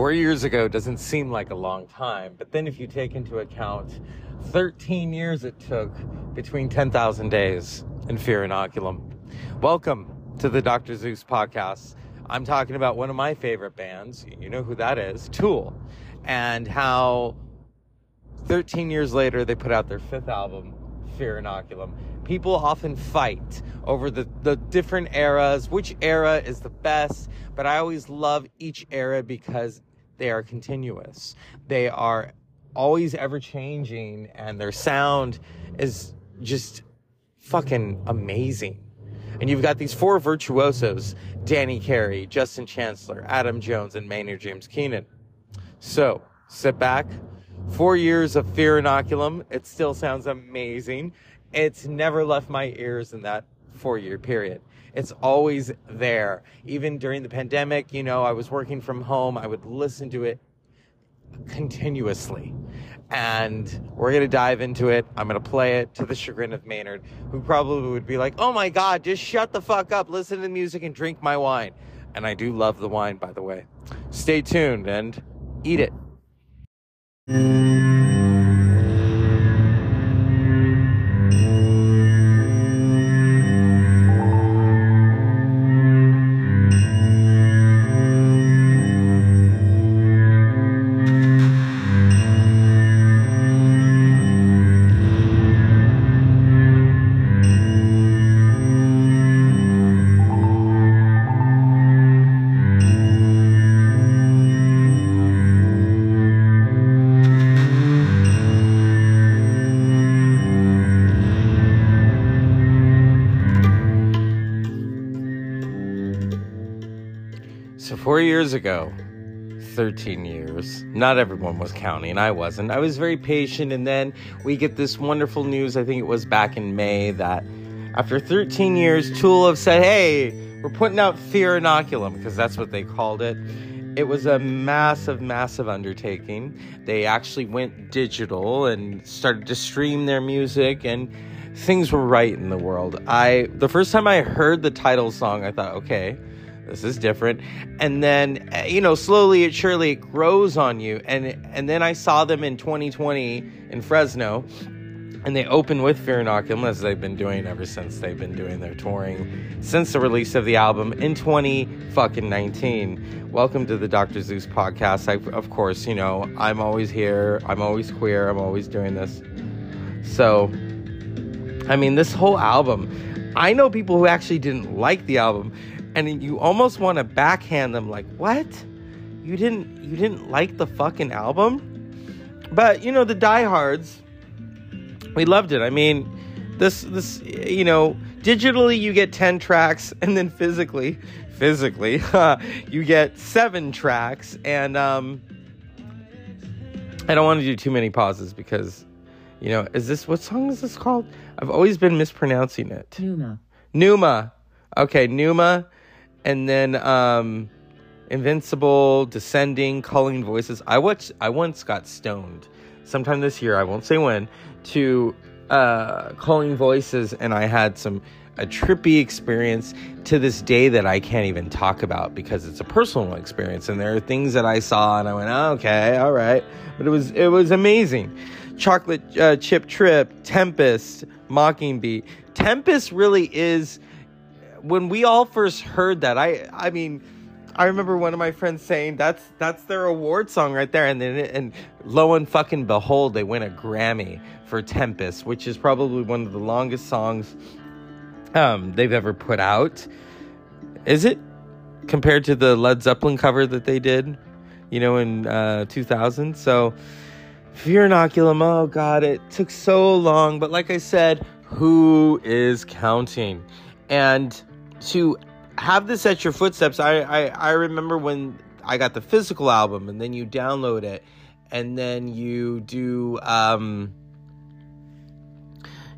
Four years ago doesn't seem like a long time, but then if you take into account 13 years it took between 10,000 days and Fear Inoculum. Welcome to the Dr. Zeus podcast. I'm talking about one of my favorite bands. You know who that is Tool. And how 13 years later they put out their fifth album, Fear Inoculum. People often fight over the, the different eras, which era is the best, but I always love each era because they are continuous. They are always ever changing, and their sound is just fucking amazing. And you've got these four virtuosos Danny Carey, Justin Chancellor, Adam Jones, and Maynard James Keenan. So sit back. Four years of Fear Inoculum. It still sounds amazing. It's never left my ears in that four year period. It's always there. Even during the pandemic, you know, I was working from home, I would listen to it continuously. And we're going to dive into it. I'm going to play it to the chagrin of Maynard, who probably would be like, oh my God, just shut the fuck up, listen to the music, and drink my wine. And I do love the wine, by the way. Stay tuned and eat it. Years ago, 13 years, not everyone was counting. I wasn't. I was very patient. And then we get this wonderful news. I think it was back in May that after 13 years, Tool have said, hey, we're putting out Fear Inoculum because that's what they called it. It was a massive, massive undertaking. They actually went digital and started to stream their music and things were right in the world. I the first time I heard the title song, I thought, okay, this is different. And then uh, you know slowly it surely it grows on you. And and then i saw them in 2020 in fresno and they opened with Fear Inoculum as they've been doing ever since they've been doing their touring since the release of the album in 20 fucking 19 welcome to the dr zeus podcast. I, of course you know i'm always here. I'm always queer. I'm always doing this. So i mean this whole album i know people who actually didn't like the album and you almost want to backhand them like what you didn't you didn't like the fucking album but you know the diehards we loved it i mean this this you know digitally you get 10 tracks and then physically physically you get seven tracks and um i don't want to do too many pauses because you know is this what song is this called i've always been mispronouncing it Pneuma. Pneuma. Okay, Pneuma. And then um Invincible, Descending, Culling Voices. I watched I once got stoned sometime this year, I won't say when, to uh Culling Voices and I had some a trippy experience to this day that I can't even talk about because it's a personal experience and there are things that I saw and I went, oh, "Okay, all right." But it was it was amazing. Chocolate uh, Chip Trip, Tempest, Mockingbeat. Tempest really is when we all first heard that, I I mean, I remember one of my friends saying that's that's their award song right there, and then and lo and fucking behold, they win a Grammy for Tempest, which is probably one of the longest songs um, they've ever put out. Is it compared to the Led Zeppelin cover that they did, you know, in uh, 2000? So. Fear Inoculum, oh god, it took so long, but like I said, who is counting? And to have this at your footsteps, I, I, I remember when I got the physical album and then you download it and then you do um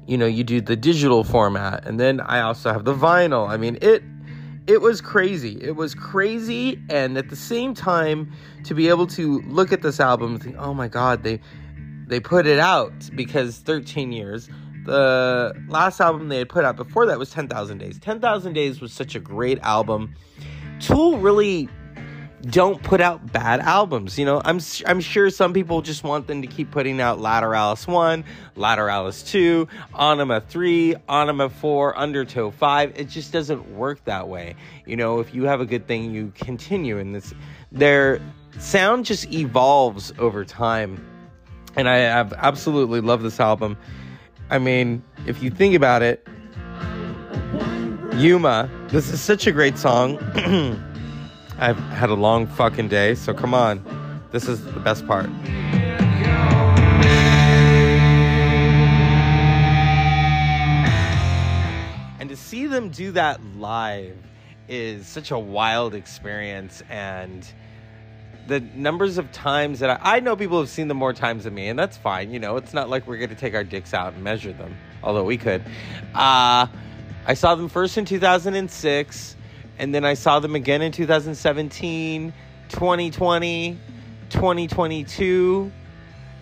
you know you do the digital format and then I also have the vinyl. I mean it it was crazy. It was crazy and at the same time to be able to look at this album and think, "Oh my god, they they put it out because 13 years the last album they had put out before that was 10,000 Days. 10,000 Days was such a great album. Tool really don't put out bad albums. You know, I'm I'm sure some people just want them to keep putting out Lateralus 1, Lateralus 2, Anima 3, Anima 4, Undertow 5. It just doesn't work that way. You know, if you have a good thing, you continue in this their sound just evolves over time. And I absolutely love this album. I mean, if you think about it, Yuma, this is such a great song. I've had a long fucking day, so come on. This is the best part. And to see them do that live is such a wild experience and the numbers of times that I, I know people have seen them more times than me, and that's fine. You know, it's not like we're going to take our dicks out and measure them, although we could. Uh, I saw them first in 2006 and then I saw them again in 2017, 2020, 2022,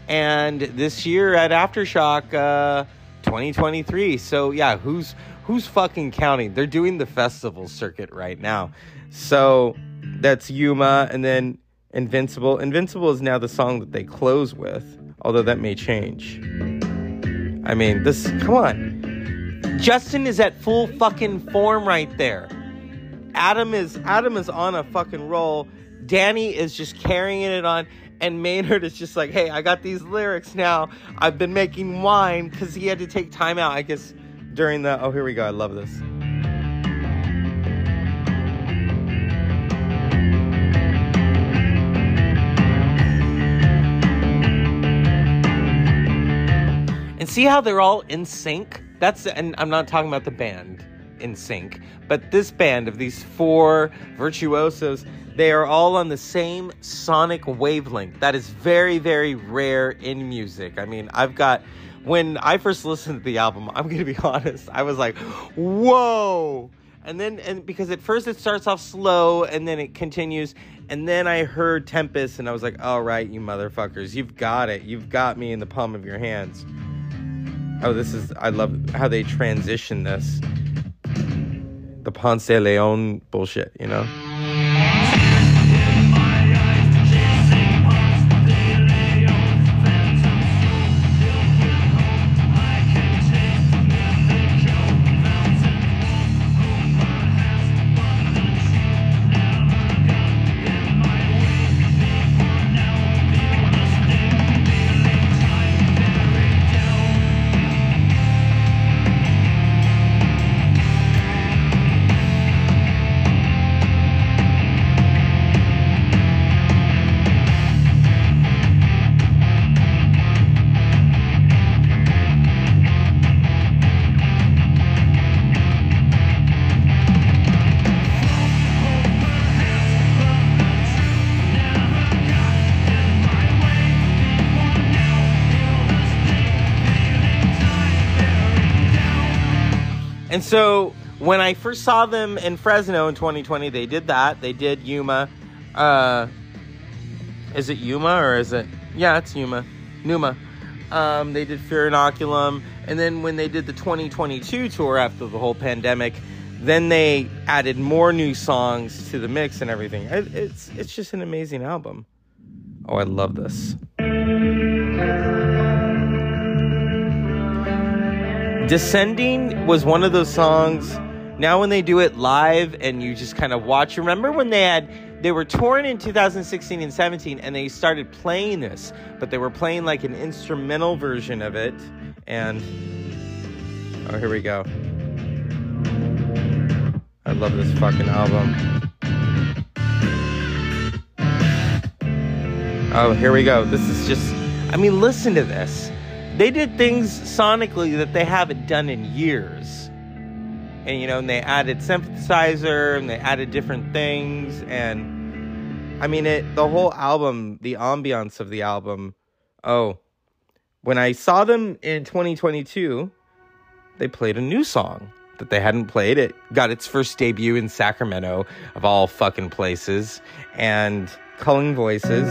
and this year at Aftershock uh, 2023. So yeah, who's who's fucking counting? They're doing the festival circuit right now. So that's Yuma, and then Invincible. Invincible is now the song that they close with, although that may change. I mean, this. Come on. Justin is at full fucking form right there. Adam is Adam is on a fucking roll. Danny is just carrying it on, and Maynard is just like, "Hey, I got these lyrics now. I've been making wine because he had to take time out, I guess, during the. Oh, here we go. I love this. See how they're all in sync? That's and I'm not talking about the band in sync, But this band of these four virtuosos, they are all on the same sonic wavelength. That is very, very rare in music. I mean, I've got when I first listened to the album, I'm gonna be honest, I was like, whoa. And then, and because at first it starts off slow and then it continues, and then I heard Tempest and I was like, all right, you motherfuckers, you've got it. You've got me in the palm of your hands. Oh, this is, I love how they transition this the Ponce Leon bullshit, you know? So when I first saw them in Fresno in 2020, they did that. They did Yuma. Uh, is it Yuma or is it? Yeah, it's Yuma. Pneuma. Um, they did Fear Inoculum. And then when they did the 2022 tour after the whole pandemic, then they added more new songs to the mix and everything. It, it's it's just an amazing album. Oh, I love this. Descending was one of those songs. Now, when they do it live and you just kind of watch, remember when they had they were touring in 2016 and 17 and they started playing this, but they were playing like an instrumental version of it. And oh, here we go. I love this fucking album. Oh, here we go. This is just, I mean, listen to this they did things sonically that they haven't done in years. And you know, and they added synthesizer and they added different things and I mean it the whole album, the ambiance of the album. Oh, when I saw them in 2022, they played a new song that they hadn't played. It got its first debut in Sacramento, of all fucking places, and Culling Voices.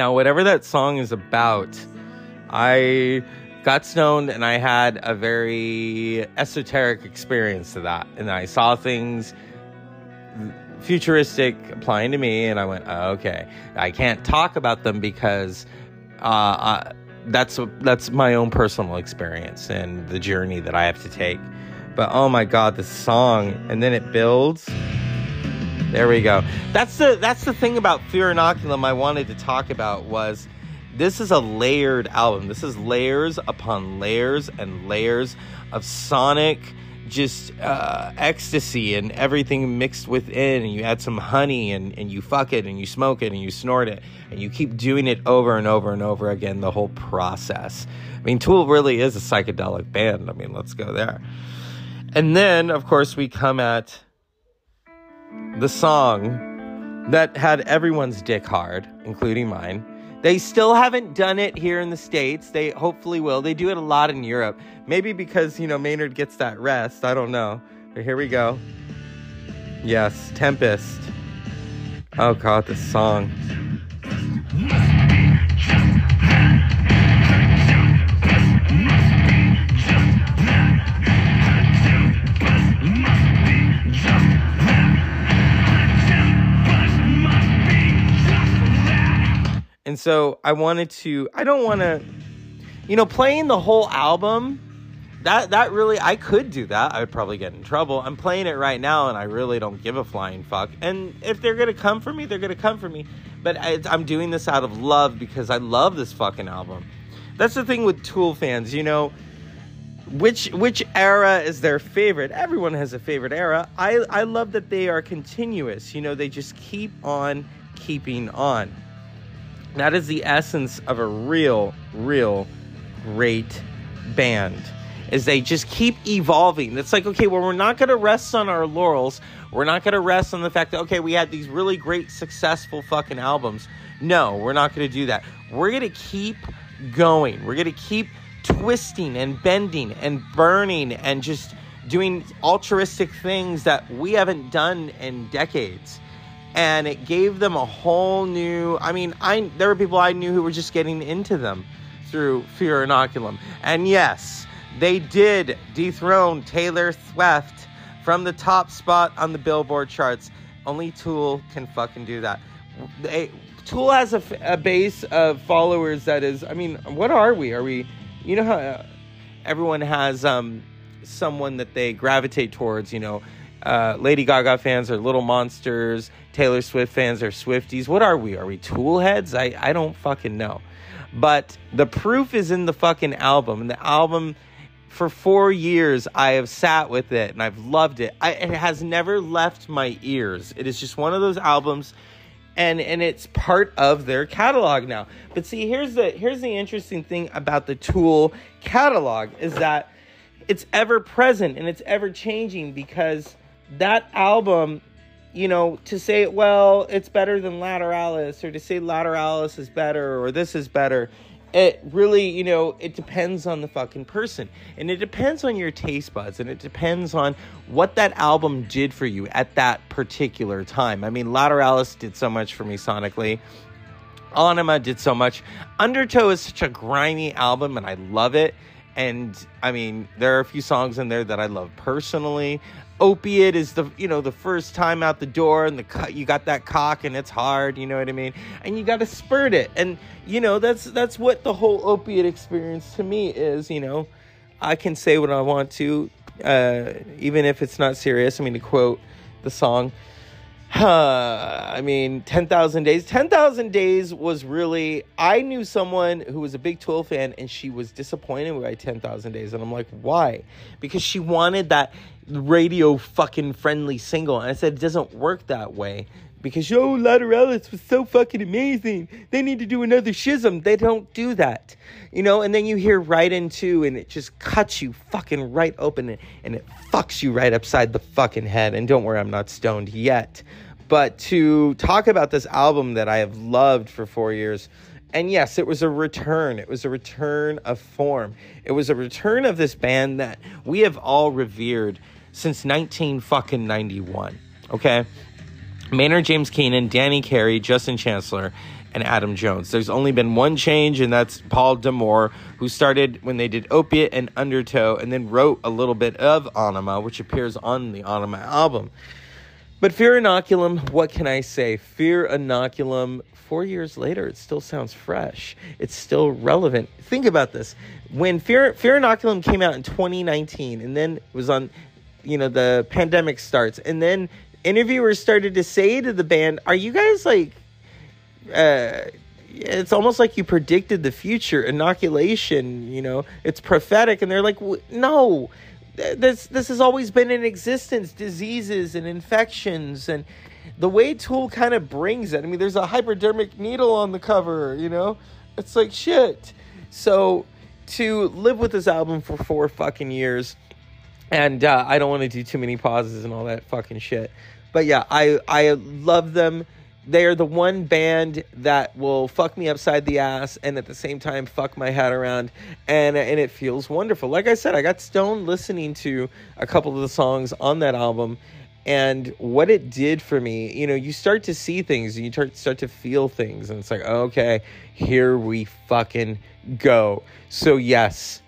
Now, whatever that song is about, I got stoned and I had a very esoteric experience to that. And I saw things futuristic applying to me, and I went, oh, okay. I can't talk about them because uh, uh, that's that's my own personal experience and the journey that I have to take. But oh my god, the song, and then it builds. There we go. That's the that's the thing about Fear Inoculum I wanted to talk about was this is a layered album. This is layers upon layers and layers of sonic just uh, ecstasy and everything mixed within and you add some honey and, and you fuck it and you smoke it and you snort it and you keep doing it over and over and over again the whole process i mean tool really is a psychedelic band i mean let's go there and then of course we come at the song that had everyone's dick hard including mine they still haven't done it here in the States. They hopefully will. They do it a lot in Europe. Maybe because, you know, Maynard gets that rest. I don't know. But here we go. Yes, Tempest. Oh, God, this song. And so I wanted to, I don't want to, you know, playing the whole album, that, that really, I could do that. I would probably get in trouble. I'm playing it right now and I really don't give a flying fuck. And if they're going to come for me, they're going to come for me. But I, I'm doing this out of love because I love this fucking album. That's the thing with Tool fans, you know which which era is their favorite everyone has a favorite era i i love that they are continuous you know they just keep on keeping on that is the essence of a real, real great band. Is they just keep evolving. It's like, okay, well, we're not going to rest on our laurels. We're not going to rest on the fact that, okay, we had these really great, successful fucking albums. No, we're not going to do that. We're going to keep going. We're going to keep twisting and bending and burning and just doing altruistic things that we haven't done in decades and it gave them a whole new i mean i there were people i knew who were just getting into them through fear inoculum. And yes they did dethrone taylor swift from the top spot on the billboard charts. Only tool can fucking do that. They, tool has a, a base of followers that is i mean what are we? Are we you know how uh, everyone has um someone that they gravitate towards you know uh, Lady Gaga fans are little monsters. Taylor Swift fans are Swifties. What are we? Are we tool heads? I, I don't fucking know. But the proof is in the fucking album. And the album, for four years, I have sat with it and I've loved it. I, it has never left my ears. It is just one of those albums. And, and it's part of their catalog now. But see, here's the here's the interesting thing about the Tool catalog is that it's ever present and it's ever changing because that album, you know, to say, well, it's better than Lateralus, or to say Lateralus is better, or this is better, it really, you know, it depends on the fucking person. And it depends on your taste buds, and it depends on what that album did for you at that particular time. I mean, Lateralus did so much for me sonically. Anima did so much. Undertow is such a grimy album, and I love it. And I mean, there are a few songs in there that I love personally. Opiate is the you know the first time out the door and the cut you got that cock and it's hard you know what i mean? And you got to spurt it. And you know that's that's what the whole opiate experience to me is you know? I can say what i want to uh, even if it's not serious. I mean to quote the song uh, I mean, 10,000 Days. 10,000 Days was really. I knew someone who was a big Tool fan and she was disappointed by 10,000 Days. And I'm like, why? Because she wanted that radio fucking friendly single. And I said, it doesn't work that way. Because, yo, Lateralus was so fucking amazing. They need to do another schism. They don't do that. You know, and then you hear Right in Two and it just cuts you fucking right open and it fucks you right upside the fucking head. And don't worry, I'm not stoned yet. But to talk about this album that I have loved for four years, and yes, it was a return. It was a return of form. It was a return of this band that we have all revered since 19 fucking 91. Okay? Maynard James Keenan, Danny Carey, Justin Chancellor. and Adam Jones. There's only been one change, and that's Paul D'Amour, who started when they did Opiate and Undertow, and then wrote a little bit of Anima, which appears on the Anima album. But Fear Inoculum, what can I say? Fear Inoculum, four years later, it still sounds fresh. It's still relevant. Think about this. When Fear, Fear Inoculum came out in 2019, and then it was on, you know, the pandemic starts, and then interviewers started to say to the band, Are you guys like, uh, it's almost like you predicted the future inoculation you know? It's prophetic. And they're like no. This this has always been in existence diseases and infections and the way tool kind of brings it. I mean there's a hypodermic needle on the cover you know? It's like shit. So to live with this album for four fucking years and uh, i don't want to do too many pauses and all that fucking shit. But yeah i i love them. They are the one band that will fuck me upside the ass and at the same time fuck my head around. And and it feels wonderful. Like I said, I got stoned listening to a couple of the songs on that album. And what it did for me, you know, you start to see things and you start start to feel things. And it's like, okay, here we fucking go. So yes,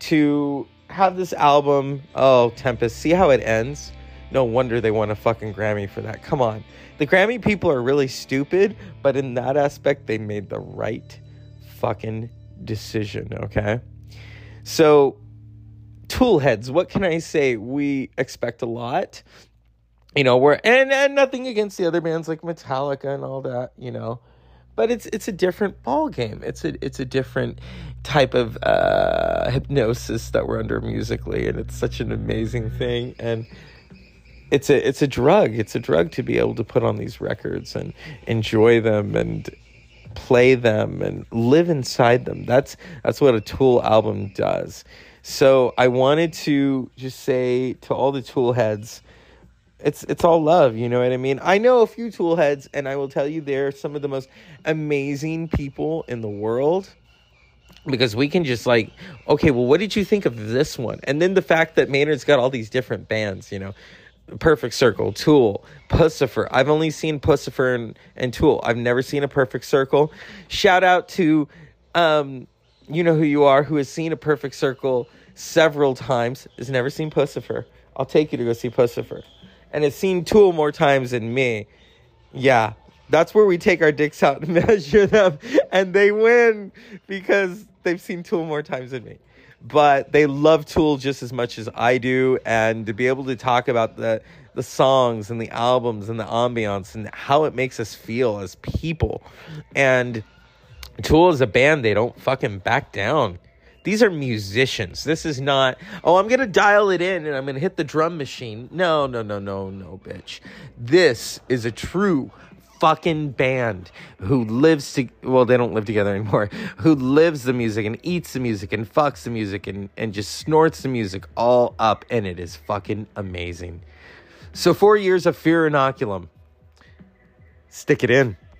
to have this album, oh Tempest, see how it ends? No wonder they won a fucking Grammy for that. Come on. The Grammy people are really stupid, but in that aspect, they made the right fucking decision, okay? So, Toolheads, what can I say? We expect a lot. You know, we're and, and nothing against the other bands like Metallica and all that, you know. But it's it's a different ball game. It's a it's a different type of uh, hypnosis that we're under musically, and it's such an amazing thing. And it's a it's a drug. It's a drug to be able to put on these records and enjoy them and play them and live inside them. That's that's what a Tool album does. So I wanted to just say to all the Tool heads, it's it's all love, you know what I mean? I know a few Tool heads, and I will tell you they're some of the most amazing people in the world because we can just like okay well what did you think of this one and then the fact that maynard's got all these different bands you know Perfect Circle, Tool, Puscifer. I've only seen Puscifer and, and Tool. I've never seen a Perfect Circle. Shout out to, um, you know who you are, who has seen a Perfect Circle several times, has never seen Puscifer. I'll take you to go see Puscifer. And has seen Tool more times than me. Yeah, that's where we take our dicks out and measure them. And they win because they've seen Tool more times than me but they love Tool just as much as I do, and to be able to talk about the the songs and the albums and the ambiance and how it makes us feel as people, and Tool is a band they don't fucking back down. These are musicians. This is not, oh, I'm going to dial it in and I'm going to hit the drum machine. No, no, no, no, no, bitch. This is a true fucking band who lives to well they don't live together anymore who lives the music and eats the music and fucks the music and, and just snorts the music all up and it is fucking amazing so four years of fear inoculum stick it in